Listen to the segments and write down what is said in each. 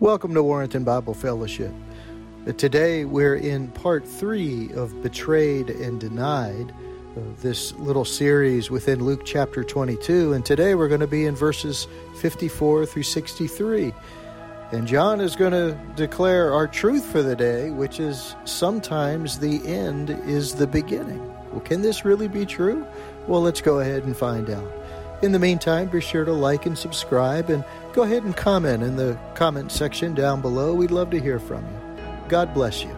Welcome to Warrenton Bible Fellowship. Today we're in part three of Betrayed and Denied, uh, this little series within Luke chapter 22. And today we're going to be in verses 54 through 63. And John is going to declare our truth for the day, which is sometimes the end is the beginning. Well, can this really be true? Well, let's go ahead and find out. In the meantime, be sure to like and subscribe and go ahead and comment in the comment section down below. We'd love to hear from you. God bless you.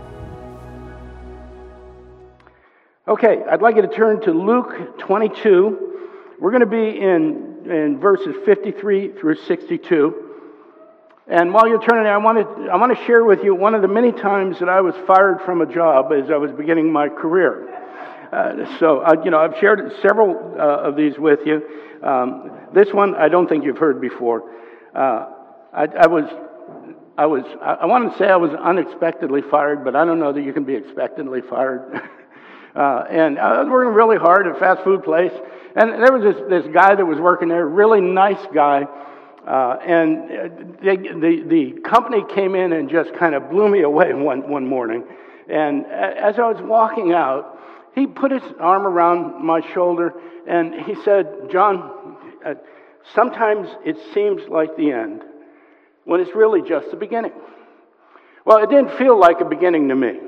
Okay, I'd like you to turn to Luke 22. We're going to be in, in verses 53 through 62. And while you're turning I want, to, I want to share with you one of the many times that I was fired from a job as I was beginning my career. Uh, so, uh, you know, I've shared several uh, of these with you. Um, this one I don't think you've heard before. Uh, I, I, was, I was, I wanted to say I was unexpectedly fired, but I don't know that you can be expectantly fired. Uh, and I was working really hard at a fast food place, and there was this, this guy that was working there, really nice guy. Uh, and they, the, the company came in and just kind of blew me away one, one morning. And as I was walking out, he put his arm around my shoulder and he said, John, uh, sometimes it seems like the end when it's really just the beginning. Well, it didn't feel like a beginning to me.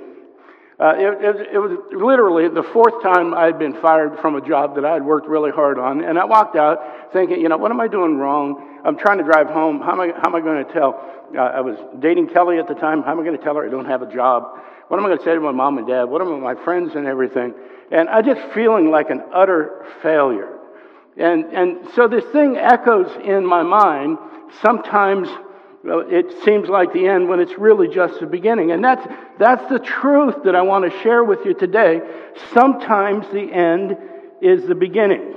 Uh, it, it, it, was literally the fourth time I'd been fired from a job that I had worked really hard on. And I walked out thinking, you know, what am I doing wrong? I'm trying to drive home. How am I, how am I going to tell? Uh, I was dating Kelly at the time. How am I going to tell her I don't have a job? What am I going to say to my mom and dad? What am my friends and everything? And I just feeling like an utter failure. And, and so this thing echoes in my mind. Sometimes it seems like the end when it's really just the beginning. And that's, that's the truth that I want to share with you today. Sometimes the end is the beginning.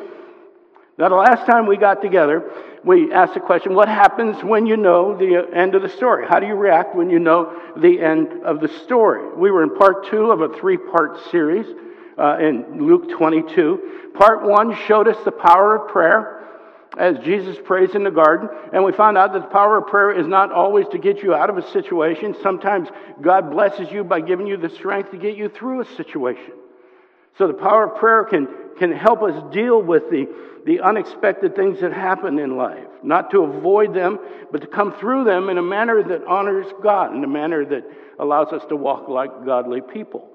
Now, the last time we got together, we asked the question what happens when you know the end of the story? How do you react when you know the end of the story? We were in part two of a three part series uh, in Luke 22. Part one showed us the power of prayer as Jesus prays in the garden, and we found out that the power of prayer is not always to get you out of a situation. Sometimes God blesses you by giving you the strength to get you through a situation. So the power of prayer can, can help us deal with the, the unexpected things that happen in life. Not to avoid them, but to come through them in a manner that honors God, in a manner that allows us to walk like godly people.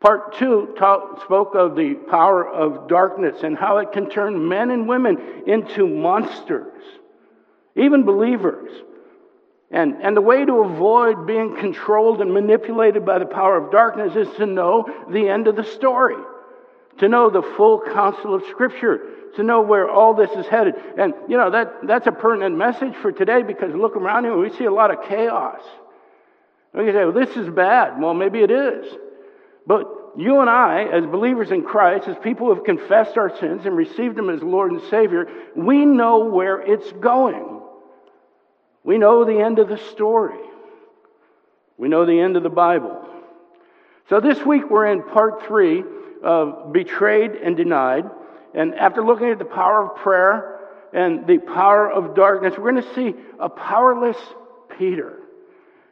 Part two talk, spoke of the power of darkness and how it can turn men and women into monsters, even believers. And, and the way to avoid being controlled and manipulated by the power of darkness is to know the end of the story, to know the full counsel of Scripture, to know where all this is headed. And, you know, that, that's a pertinent message for today because look around here, we see a lot of chaos. We can say, well, this is bad. Well, maybe it is. But you and I, as believers in Christ, as people who have confessed our sins and received Him as Lord and Savior, we know where it's going. We know the end of the story. We know the end of the Bible. So this week we're in part three of Betrayed and Denied. And after looking at the power of prayer and the power of darkness, we're going to see a powerless Peter.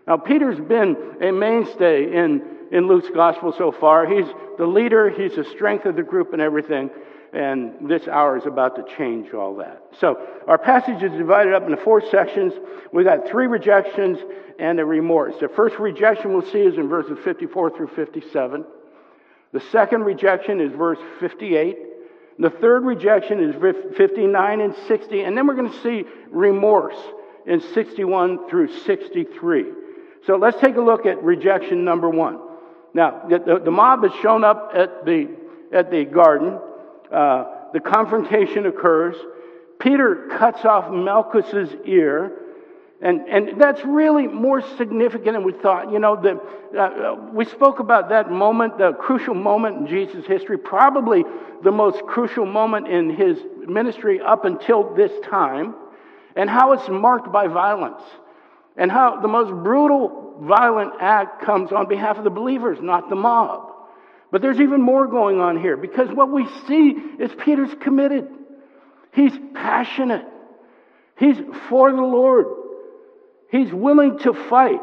Now, Peter's been a mainstay in, in Luke's gospel so far. He's the leader, he's the strength of the group and everything and this hour is about to change all that. So, our passage is divided up into four sections. We've got three rejections and a remorse. The first rejection we'll see is in verses 54 through 57. The second rejection is verse 58. The third rejection is 59 and 60. And then we're going to see remorse in 61 through 63. So let's take a look at rejection number one. Now, the, the mob has shown up at the, at the garden uh, the confrontation occurs. Peter cuts off Malchus's ear. And, and that's really more significant than we thought. You know, the, uh, we spoke about that moment, the crucial moment in Jesus' history, probably the most crucial moment in his ministry up until this time, and how it's marked by violence, and how the most brutal, violent act comes on behalf of the believers, not the mob. But there's even more going on here because what we see is Peter's committed. He's passionate. He's for the Lord. He's willing to fight.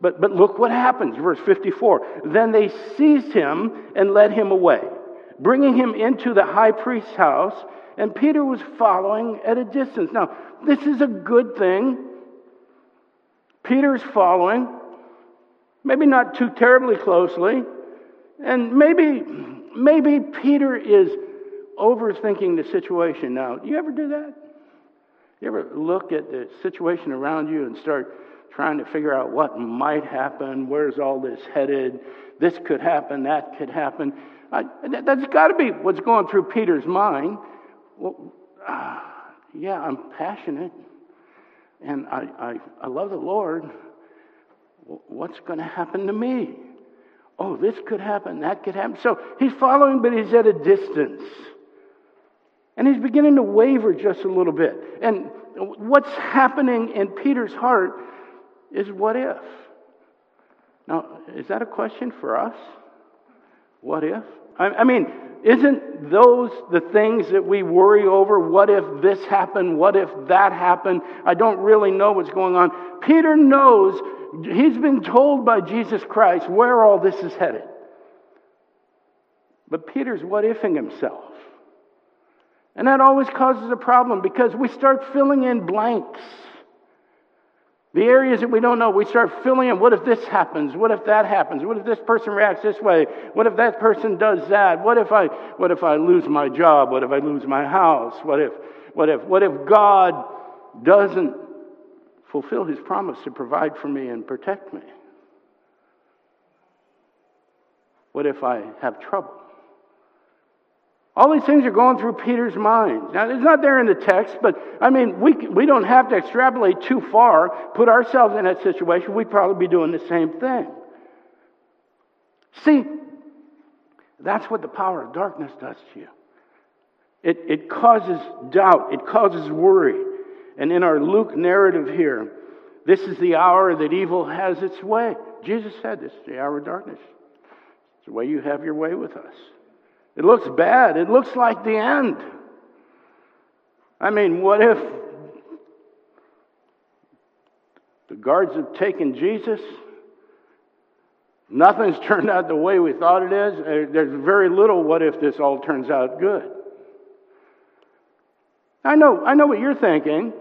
But, but look what happens, verse 54. Then they seized him and led him away, bringing him into the high priest's house, and Peter was following at a distance. Now, this is a good thing. Peter's following, maybe not too terribly closely, and maybe, maybe Peter is overthinking the situation. Now, do you ever do that? You ever look at the situation around you and start trying to figure out what might happen? Where's all this headed? This could happen, that could happen. I, that's got to be what's going through Peter's mind. Well, uh, yeah, I'm passionate and I, I, I love the Lord. What's going to happen to me? Oh, this could happen, that could happen. So he's following, but he's at a distance. And he's beginning to waver just a little bit. And what's happening in Peter's heart is what if? Now, is that a question for us? What if? I, I mean, isn't those the things that we worry over? What if this happened? What if that happened? I don't really know what's going on. Peter knows, he's been told by Jesus Christ where all this is headed. But Peter's what ifing himself. And that always causes a problem because we start filling in blanks. The areas that we don't know, we start filling in. What if this happens? What if that happens? What if this person reacts this way? What if that person does that? What if I, what if I lose my job? What if I lose my house? What if, what if, what if God doesn't fulfill his promise to provide for me and protect me? What if I have trouble? All these things are going through Peter's mind. Now, it's not there in the text, but I mean, we, we don't have to extrapolate too far, put ourselves in that situation. We'd probably be doing the same thing. See, that's what the power of darkness does to you. It, it causes doubt, it causes worry. And in our Luke narrative here, this is the hour that evil has its way. Jesus said this is the hour of darkness. It's the way you have your way with us. It looks bad. It looks like the end. I mean, what if the guards have taken Jesus? Nothing's turned out the way we thought it is. Uh, there's very little what if this all turns out good. I know, I know what you're thinking.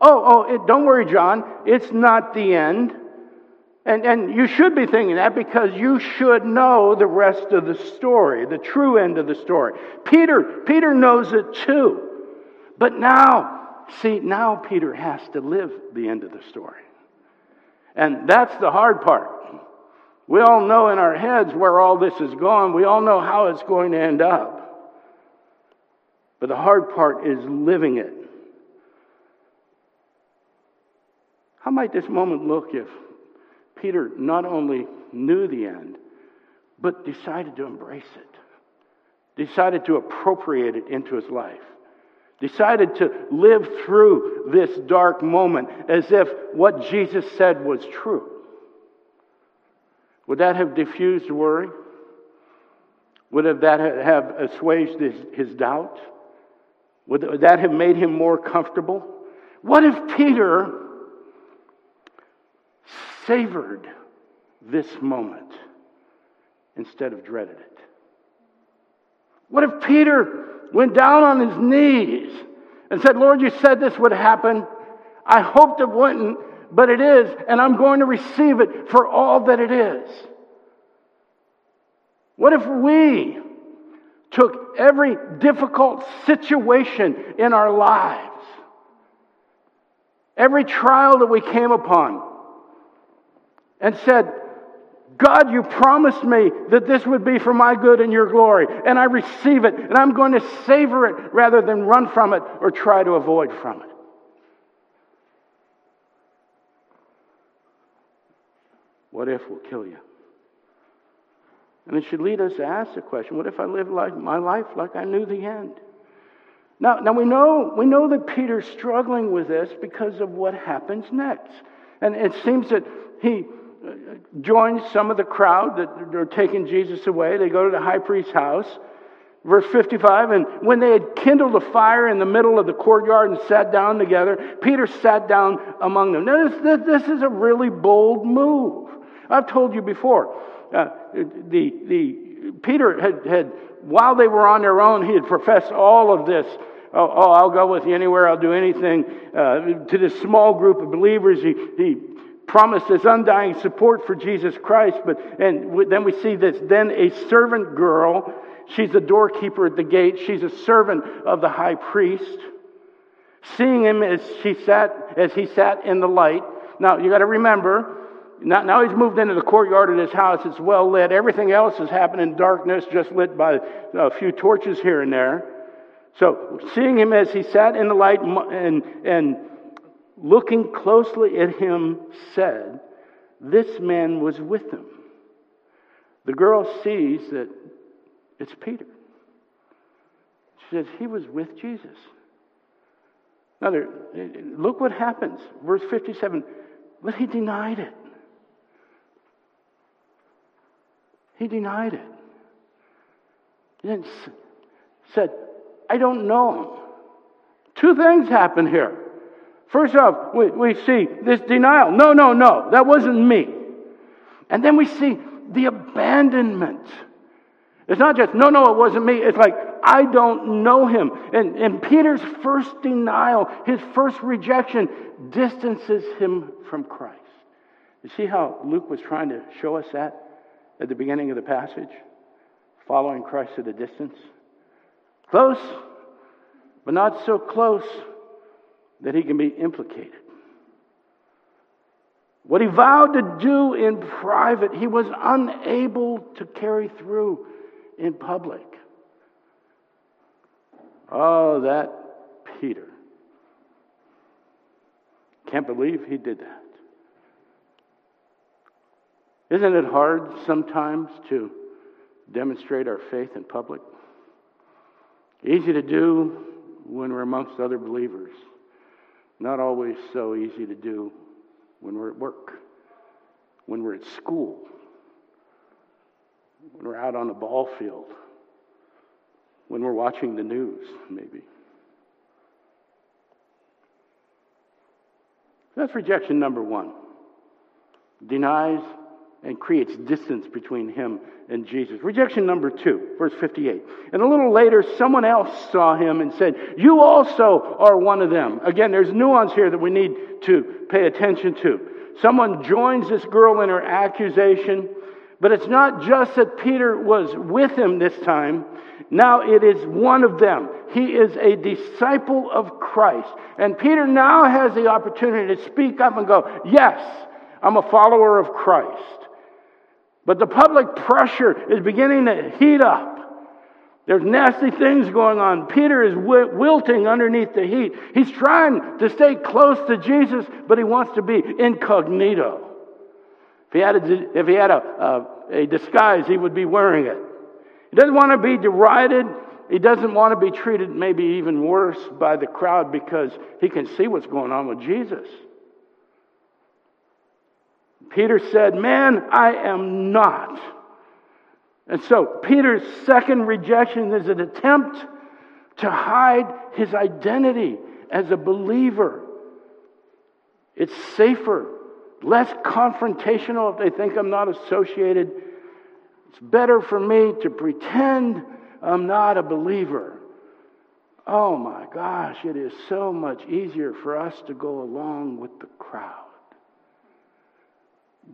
Oh, oh, it, don't worry, John. It's not the end. And, and you should be thinking that because you should know the rest of the story, the true end of the story. Peter, Peter knows it too. But now, see, now Peter has to live the end of the story. And that's the hard part. We all know in our heads where all this is going. We all know how it's going to end up. But the hard part is living it. How might this moment look if Peter not only knew the end, but decided to embrace it, decided to appropriate it into his life, decided to live through this dark moment as if what Jesus said was true. Would that have diffused worry? Would that have assuaged his, his doubt? Would that have made him more comfortable? What if Peter savored this moment instead of dreaded it? What if Peter went down on his knees and said, Lord, you said this would happen. I hoped it wouldn't, but it is, and I'm going to receive it for all that it is. What if we took every difficult situation in our lives, every trial that we came upon, and said, God, you promised me that this would be for my good and your glory, and I receive it, and I'm going to savor it rather than run from it or try to avoid from it. What if will kill you? And it should lead us to ask the question what if I lived like my life like I knew the end? Now, now we, know, we know that Peter's struggling with this because of what happens next. And it seems that he uh, joins some of the crowd that are taking Jesus away. They go to the high priest's house. Verse 55, and when they had kindled a fire in the middle of the courtyard and sat down together, Peter sat down among them. Now, this, this is a really bold move. I've told you before. Uh, the, the, Peter had, had, while they were on their own, he had professed all of this. Oh, oh I'll go with you anywhere, I'll do anything. Uh, to this small group of believers, he, he promised his undying support for Jesus Christ. But, and then we see this, then a servant girl She's a doorkeeper at the gate. She's a servant of the high priest. Seeing him as she sat, as he sat in the light. Now you got to remember, now he's moved into the courtyard of his house. It's well lit. Everything else is happening in darkness, just lit by a few torches here and there. So, seeing him as he sat in the light and, and looking closely at him, said, This man was with him. The girl sees that it's Peter. She says, He was with Jesus. Now, there, look what happens. Verse 57 but he denied it. He denied it. He then said, I don't know him. Two things happen here. First off, we, we see this denial. No, no, no, that wasn't me. And then we see the abandonment. It's not just, no, no, it wasn't me. It's like, I don't know him. And, and Peter's first denial, his first rejection, distances him from Christ. You see how Luke was trying to show us that at the beginning of the passage? Following Christ at a distance? Close, but not so close that he can be implicated. What he vowed to do in private, he was unable to carry through in public. Oh, that Peter. Can't believe he did that. Isn't it hard sometimes to demonstrate our faith in public? Easy to do when we're amongst other believers. Not always so easy to do when we're at work, when we're at school, when we're out on the ball field, when we're watching the news, maybe. That's rejection number one. Denies and creates distance between him and Jesus. Rejection number two, verse 58. And a little later, someone else saw him and said, You also are one of them. Again, there's nuance here that we need to pay attention to. Someone joins this girl in her accusation but it's not just that Peter was with him this time. Now it is one of them. He is a disciple of Christ. And Peter now has the opportunity to speak up and go, Yes, I'm a follower of Christ. But the public pressure is beginning to heat up. There's nasty things going on. Peter is wilting underneath the heat. He's trying to stay close to Jesus, but he wants to be incognito. If he had a, if he had a, a, a disguise, he would be wearing it. He doesn't want to be derided. He doesn't want to be treated maybe even worse by the crowd because he can see what's going on with Jesus. Peter said, Man, I am not. And so Peter's second rejection is an attempt to hide his identity as a believer. It's safer less confrontational if they think I'm not associated. It's better for me to pretend I'm not a believer. Oh my gosh, it is so much easier for us to go along with the crowd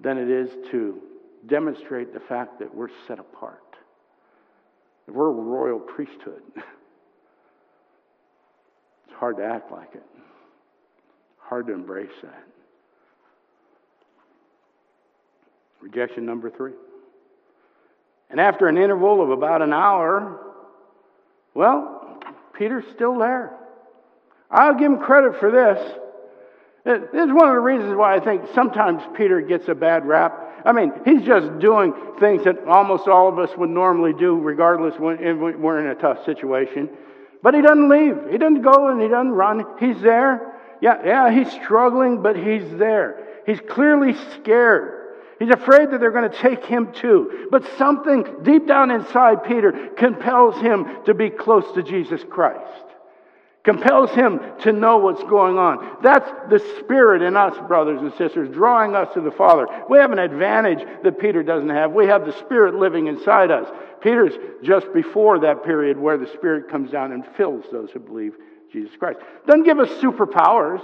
than it is to demonstrate the fact that we're set apart. We're a royal priesthood. It's hard to act like it, hard to embrace that. Rejection number three. And after an interval of about an hour, well, Peter's still there. I'll give him credit for this. This is one of the reasons why I think sometimes Peter gets a bad rap. I mean, he's just doing things that almost all of us would normally do, regardless when we're in a tough situation. But he doesn't leave. He doesn't go and he doesn't run. He's there. Yeah, yeah, he's struggling, but he's there. He's clearly scared. He's afraid that they're going to take him too. But something deep down inside Peter compels him to be close to Jesus Christ compels him to know what's going on. That's the spirit in us, brothers and sisters, drawing us to the Father. We have an advantage that Peter doesn't have. We have the spirit living inside us. Peter's just before that period where the spirit comes down and fills those who believe Jesus Christ. Doesn't give us superpowers.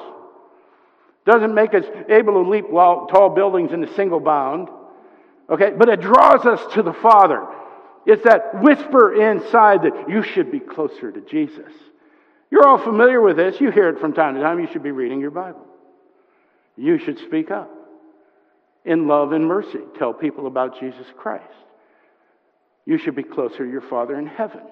Doesn't make us able to leap tall buildings in a single bound. Okay, but it draws us to the Father. It's that whisper inside that you should be closer to Jesus. You're all familiar with this. You hear it from time to time. You should be reading your Bible. You should speak up in love and mercy. Tell people about Jesus Christ. You should be closer to your Father in heaven.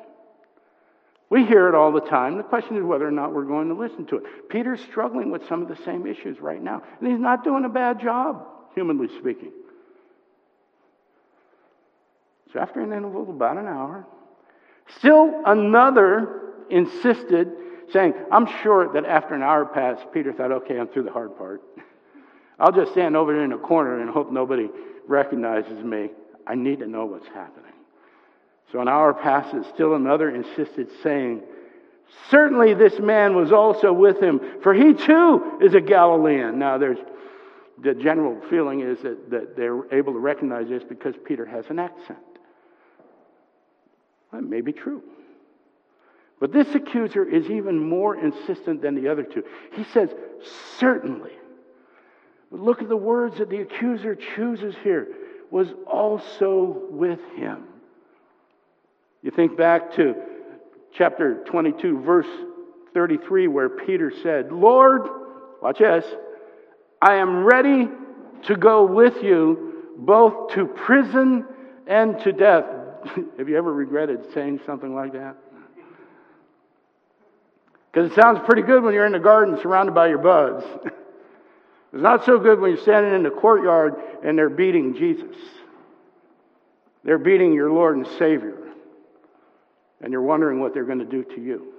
We hear it all the time. The question is whether or not we're going to listen to it. Peter's struggling with some of the same issues right now, and he's not doing a bad job, humanly speaking. So, after an interval of about an hour, still another insisted saying, I'm sure that after an hour passed, Peter thought, okay, I'm through the hard part. I'll just stand over there in a corner and hope nobody recognizes me. I need to know what's happening. So an hour passes. Still another insisted, saying, Certainly this man was also with him, for he too is a Galilean. Now, there's the general feeling is that, that they're able to recognize this because Peter has an accent. That may be true. But this accuser is even more insistent than the other two. He says, certainly. But look at the words that the accuser chooses here was also with him. You think back to chapter 22, verse 33, where Peter said, Lord, watch this, I am ready to go with you both to prison and to death. Have you ever regretted saying something like that? Because it sounds pretty good when you're in the garden surrounded by your buds. it's not so good when you're standing in the courtyard and they're beating Jesus. They're beating your Lord and Savior. And you're wondering what they're going to do to you.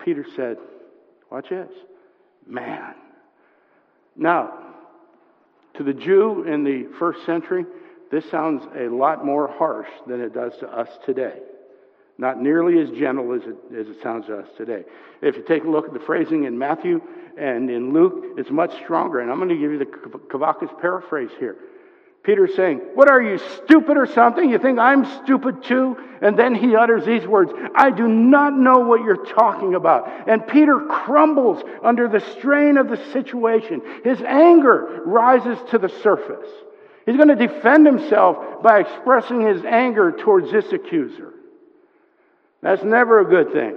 Peter said, Watch this. Man. Now, to the Jew in the first century, this sounds a lot more harsh than it does to us today. Not nearly as gentle as it, as it sounds to us today. If you take a look at the phrasing in Matthew and in Luke, it's much stronger. And I'm going to give you the Kavakas paraphrase here. Peter's saying, What are you, stupid or something? You think I'm stupid too? And then he utters these words I do not know what you're talking about. And Peter crumbles under the strain of the situation. His anger rises to the surface. He's going to defend himself by expressing his anger towards this accuser. That's never a good thing.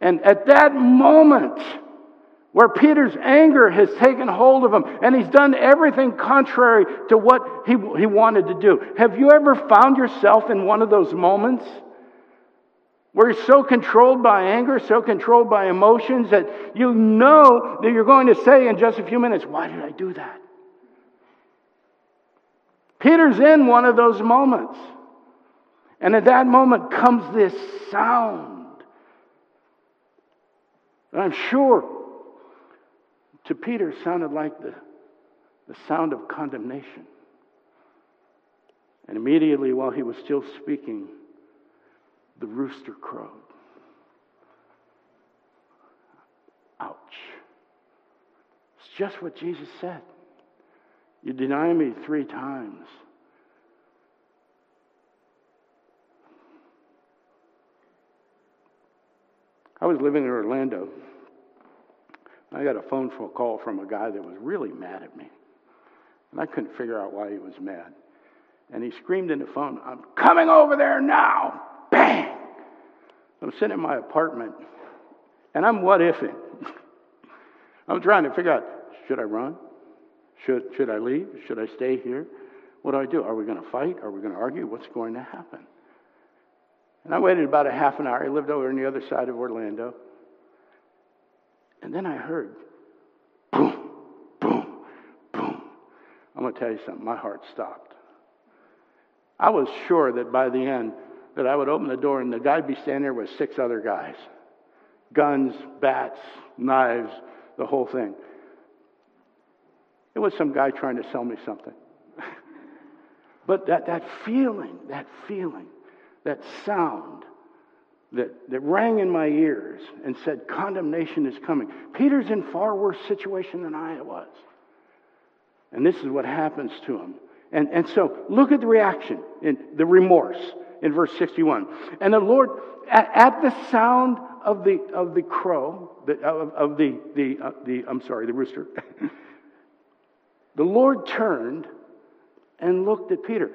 And at that moment, where Peter's anger has taken hold of him and he's done everything contrary to what he, he wanted to do. Have you ever found yourself in one of those moments where you're so controlled by anger, so controlled by emotions that you know that you're going to say in just a few minutes, Why did I do that? Peter's in one of those moments. And at that moment comes this sound. And I'm sure to Peter sounded like the, the sound of condemnation. And immediately while he was still speaking, the rooster crowed. Ouch. It's just what Jesus said. You deny me three times. I was living in Orlando. I got a phone call from a guy that was really mad at me. And I couldn't figure out why he was mad. And he screamed in the phone, I'm coming over there now. Bang! I'm sitting in my apartment and I'm what ifing. I'm trying to figure out should I run? Should, should I leave? Should I stay here? What do I do? Are we going to fight? Are we going to argue? What's going to happen? And I waited about a half an hour. I lived over on the other side of Orlando. And then I heard boom, boom, boom. I'm going to tell you something. My heart stopped. I was sure that by the end that I would open the door and the guy'd be standing there with six other guys. guns, bats, knives, the whole thing. It was some guy trying to sell me something. but that, that feeling, that feeling, that sound that, that rang in my ears and said, condemnation is coming. Peter's in far worse situation than I was. And this is what happens to him. And, and so look at the reaction, in the remorse in verse 61. And the Lord, at, at the sound of the, of the crow, the, of, of the, the, uh, the, I'm sorry, the rooster, the Lord turned and looked at Peter.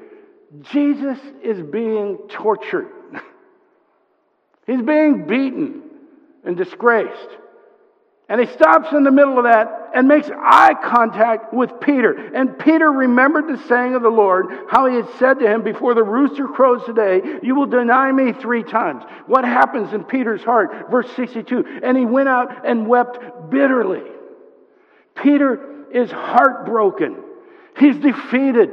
Jesus is being tortured. He's being beaten and disgraced. And he stops in the middle of that and makes eye contact with Peter. And Peter remembered the saying of the Lord, how he had said to him, Before the rooster crows today, you will deny me three times. What happens in Peter's heart? Verse 62 And he went out and wept bitterly. Peter is heartbroken, he's defeated.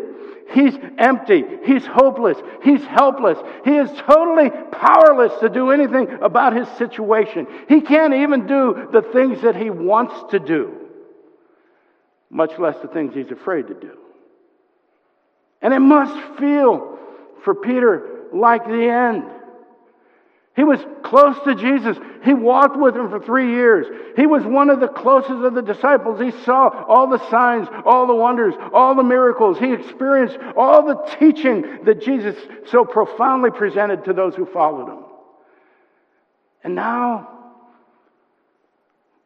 He's empty. He's hopeless. He's helpless. He is totally powerless to do anything about his situation. He can't even do the things that he wants to do, much less the things he's afraid to do. And it must feel for Peter like the end. He was close to Jesus. He walked with him for three years. He was one of the closest of the disciples. He saw all the signs, all the wonders, all the miracles. He experienced all the teaching that Jesus so profoundly presented to those who followed him. And now,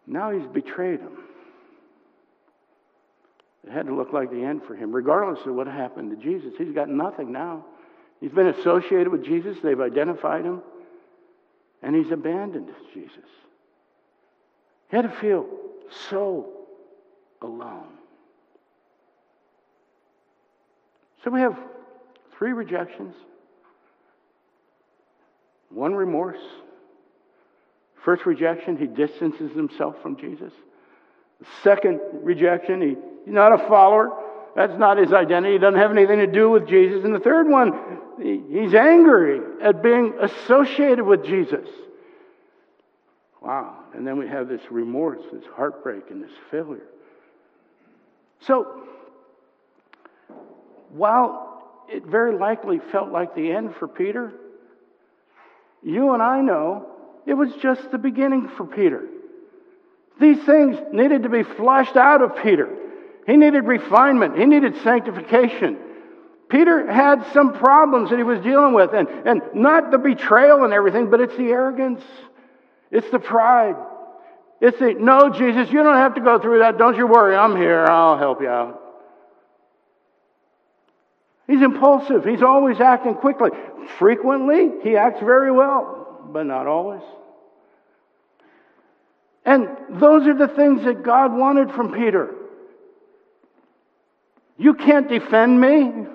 now he's betrayed him. It had to look like the end for him, regardless of what happened to Jesus. He's got nothing now. He's been associated with Jesus, they've identified him and he's abandoned Jesus. He had to feel so alone. So we have three rejections, one remorse. First rejection, he distances himself from Jesus. Second rejection, he, he's not a follower. That's not his identity. He doesn't have anything to do with Jesus. And the third one, he's angry at being associated with Jesus. Wow. And then we have this remorse, this heartbreak, and this failure. So, while it very likely felt like the end for Peter, you and I know it was just the beginning for Peter. These things needed to be flushed out of Peter. He needed refinement, he needed sanctification. Peter had some problems that he was dealing with, and, and not the betrayal and everything, but it's the arrogance, it's the pride. It's the, no, Jesus, you don't have to go through that. Don't you worry, I'm here, I'll help you out. He's impulsive, he's always acting quickly. Frequently, he acts very well, but not always. And those are the things that God wanted from Peter. You can't defend me.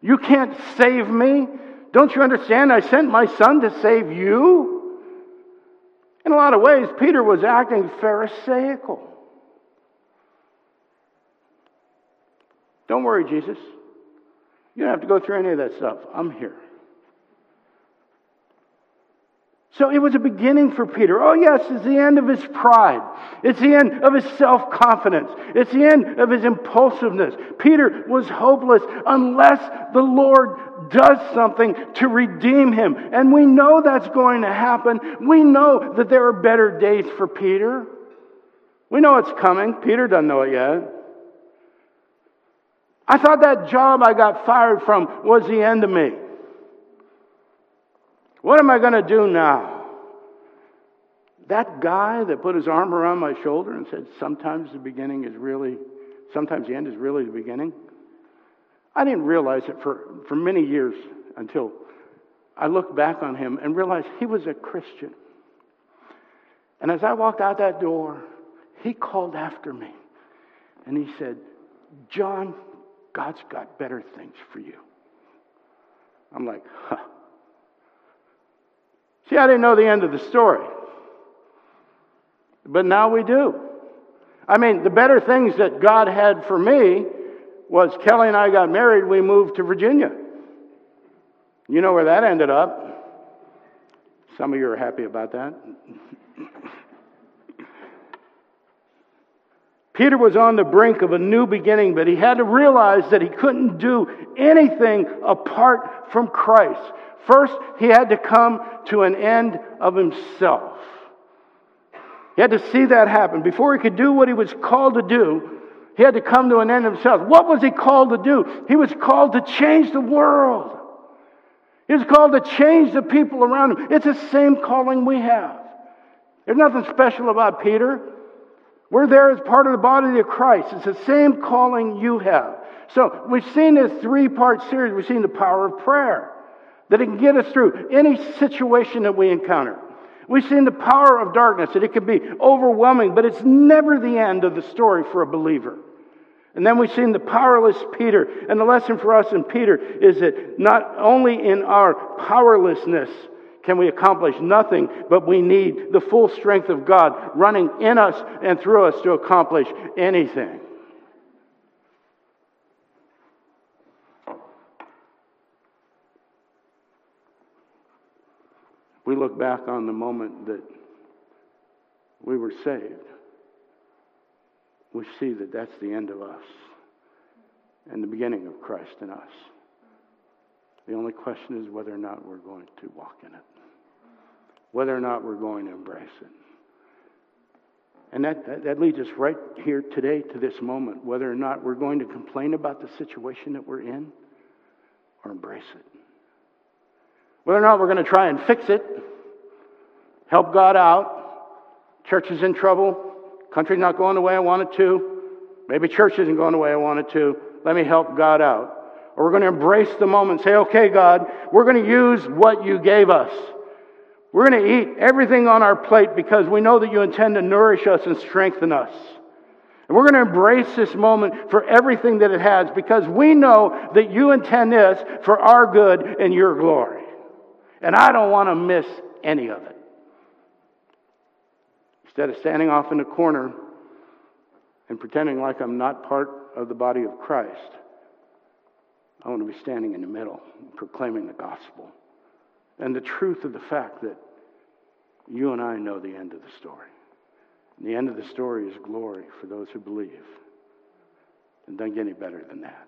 You can't save me. Don't you understand? I sent my son to save you. In a lot of ways, Peter was acting Pharisaical. Don't worry, Jesus. You don't have to go through any of that stuff. I'm here. So it was a beginning for Peter. Oh, yes, it's the end of his pride. It's the end of his self confidence. It's the end of his impulsiveness. Peter was hopeless unless the Lord does something to redeem him. And we know that's going to happen. We know that there are better days for Peter. We know it's coming. Peter doesn't know it yet. I thought that job I got fired from was the end of me. What am I going to do now? That guy that put his arm around my shoulder and said, Sometimes the beginning is really, sometimes the end is really the beginning. I didn't realize it for, for many years until I looked back on him and realized he was a Christian. And as I walked out that door, he called after me and he said, John, God's got better things for you. I'm like, huh. See, I didn't know the end of the story. But now we do. I mean, the better things that God had for me was Kelly and I got married, we moved to Virginia. You know where that ended up. Some of you are happy about that. Peter was on the brink of a new beginning, but he had to realize that he couldn't do anything apart from Christ. First, he had to come to an end of himself. He had to see that happen. Before he could do what he was called to do, he had to come to an end of himself. What was he called to do? He was called to change the world. He was called to change the people around him. It's the same calling we have. There's nothing special about Peter. We're there as part of the body of Christ. It's the same calling you have. So we've seen this three part series. We've seen the power of prayer, that it can get us through any situation that we encounter. We've seen the power of darkness, that it can be overwhelming, but it's never the end of the story for a believer. And then we've seen the powerless Peter. And the lesson for us in Peter is that not only in our powerlessness, can we accomplish nothing, but we need the full strength of God running in us and through us to accomplish anything. We look back on the moment that we were saved. We see that that's the end of us and the beginning of Christ in us. The only question is whether or not we're going to walk in it whether or not we're going to embrace it. And that, that, that, leads us right here today to this moment, whether or not we're going to complain about the situation that we're in or embrace it. Whether or not we're going to try and fix it, help God out, church is in trouble, country's not going the way I want it to, maybe church isn't going the way I want it to, let me help God out. Or we're going to embrace the moment and say, okay, God, we're going to use what you gave us. We're going to eat everything on our plate because we know that you intend to nourish us and strengthen us. And we're going to embrace this moment for everything that it has because we know that you intend this for our good and your glory. And I don't want to miss any of it. Instead of standing off in a corner and pretending like I'm not part of the body of Christ, I want to be standing in the middle, proclaiming the gospel and the truth of the fact that you and I know the end of the story. And the end of the story is glory for those who believe. And doesn't get any better than that.